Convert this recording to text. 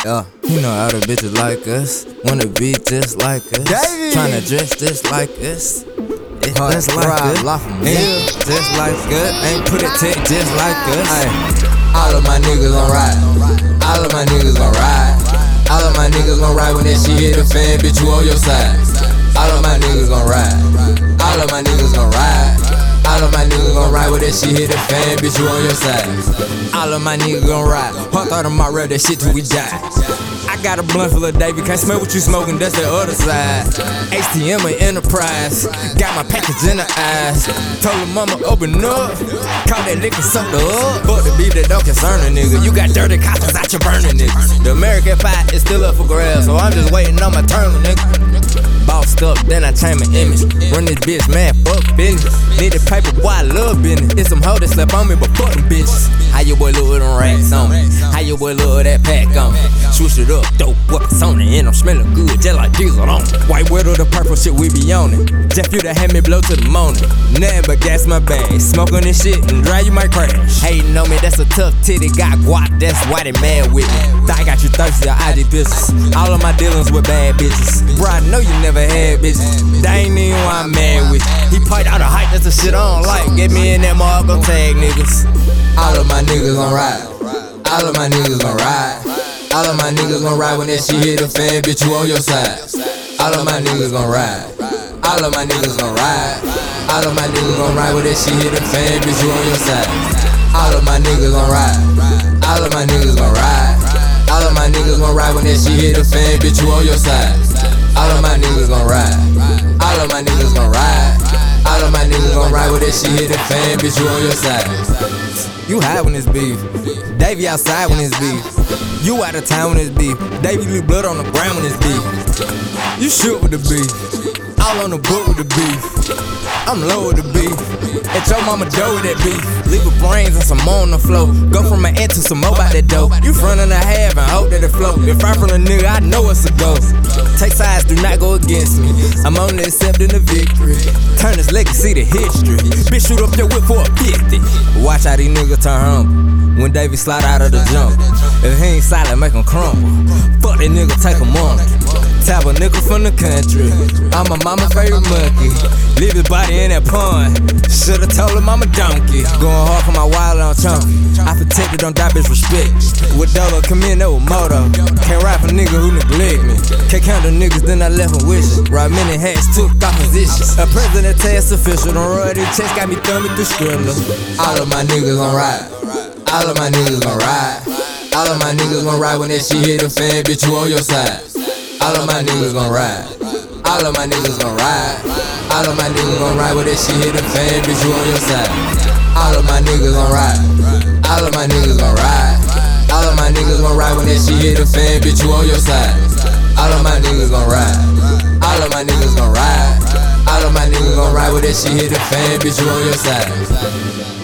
Yeah, you know how the bitches like us. Wanna be just like us. Davey. Tryna dress just like us. It's Hard just like ride, us. Yeah, just like us. Ain't put it tech just like us. Ay, all of my niggas gon' ride. All of my niggas gon' ride. All of my niggas gon' ride when that shit hit the fan, bitch, you on your side. All of my niggas gon' ride. All of my niggas gon' ride. That shit hit the fan, bitch, you on your side. All of my niggas gon' ride. Hard thought of my rap, that shit till we die. I got a blunt full of Davy, can't smell what you smoking, that's the other side. HTM and Enterprise, got my package in the eyes. Told her mama open up, call that liquor soda up. Fuck the beef that don't concern a nigga. You got dirty coppers out your burning niggas. The American pie is still up for grabs, so I'm just waiting on my turn, nigga. Up, then I change my image. Run this bitch, man, fuck business. Need a paper, boy, I love business. It's some hoes that slept on me, but fuck them bitches. How your boy look them racks on me? How your boy look that pack on me? Switch it up, dope weapons on it, and I'm smelling good, just like diesel on it. White widow, the purple shit, we be on it. Jeff, you done had me blow to the morning. Nothing but gas my bag. Smoking this shit and dry, you might crash. Hating on me, that's a tough titty. Got guap, that's why they mad with me. I got you thirsty, I IG pictures. All of my dealings with bad bitches. Bro, I know you never had bitches. They ain't even why I'm mad with. He piped out a hype, that's the shit I don't like. Get me in that mall, go tag niggas. All of my niggas gon' ride. All of my niggas gon' ride. All of my niggas gon' ride when that shit hit the fan, bitch, you on your side. All of my niggas gon' ride. All of my niggas gon' ride. All of my niggas gon' ride when that shit hit the fan, bitch, you on your side. All of my niggas gon' ride. All of my niggas gon' ride. All of my niggas gon' ride when that shit hit the fan, bitch, you on your side. All of my niggas gon' ride. All of my niggas gon' ride. All of my niggas gon' ride when that shit hit the fan, bitch, you on your side. You high when it's beef. Davey outside when it's beef. You out of town when it's beef. Davey leave blood on the ground when it's beef. You shoot with the beef. All on the book with the beef. I'm low with the beef. At your mama dough with that beef. Leave her brains and some more on the floor. Go from an end to some more about that dough. You front and a half and hope that it flow. If I from a nigga, I know it's a ghost. Take sides, do not go against me. I'm only accepting the victory. Turn this legacy to history. Bitch, shoot up your whip for a 50. Watch how these niggas turn humble. When Davey slide out of the jungle. If he ain't silent, make him crumble. Fuck that nigga, take him on. Nickel from the country. I'm a mama favorite monkey. Leave his body in that pond. Should've told him I'm a donkey. Going hard for my wild on chunky. I protected, don't die, bitch, respect. With Dolo, come in, that was moto. Can't rap a nigga who neglect me. Can't count the niggas, then I left him wishing. Right many hats, took off positions. A president test official, don't roll their chest, got me thumbing through Skrilla. All of my niggas gon' ride. All of my niggas gon' ride. All of my niggas gon' ride when that shit hit the fan, bitch, you on your side. All of my niggas gon' ride. All of my niggas gon' ride. All of my niggas gon' ride when that shit hit the fan, bitch, you on your side. All of my niggas gon' ride. All of my niggas gon' ride. All of my niggas gon' ride when that shit hit the fan, bitch, you on your side. All of my niggas gon' ride. All of my niggas gon' ride. All of my niggas gon' ride when that shit hit the fan, bitch, you on your side.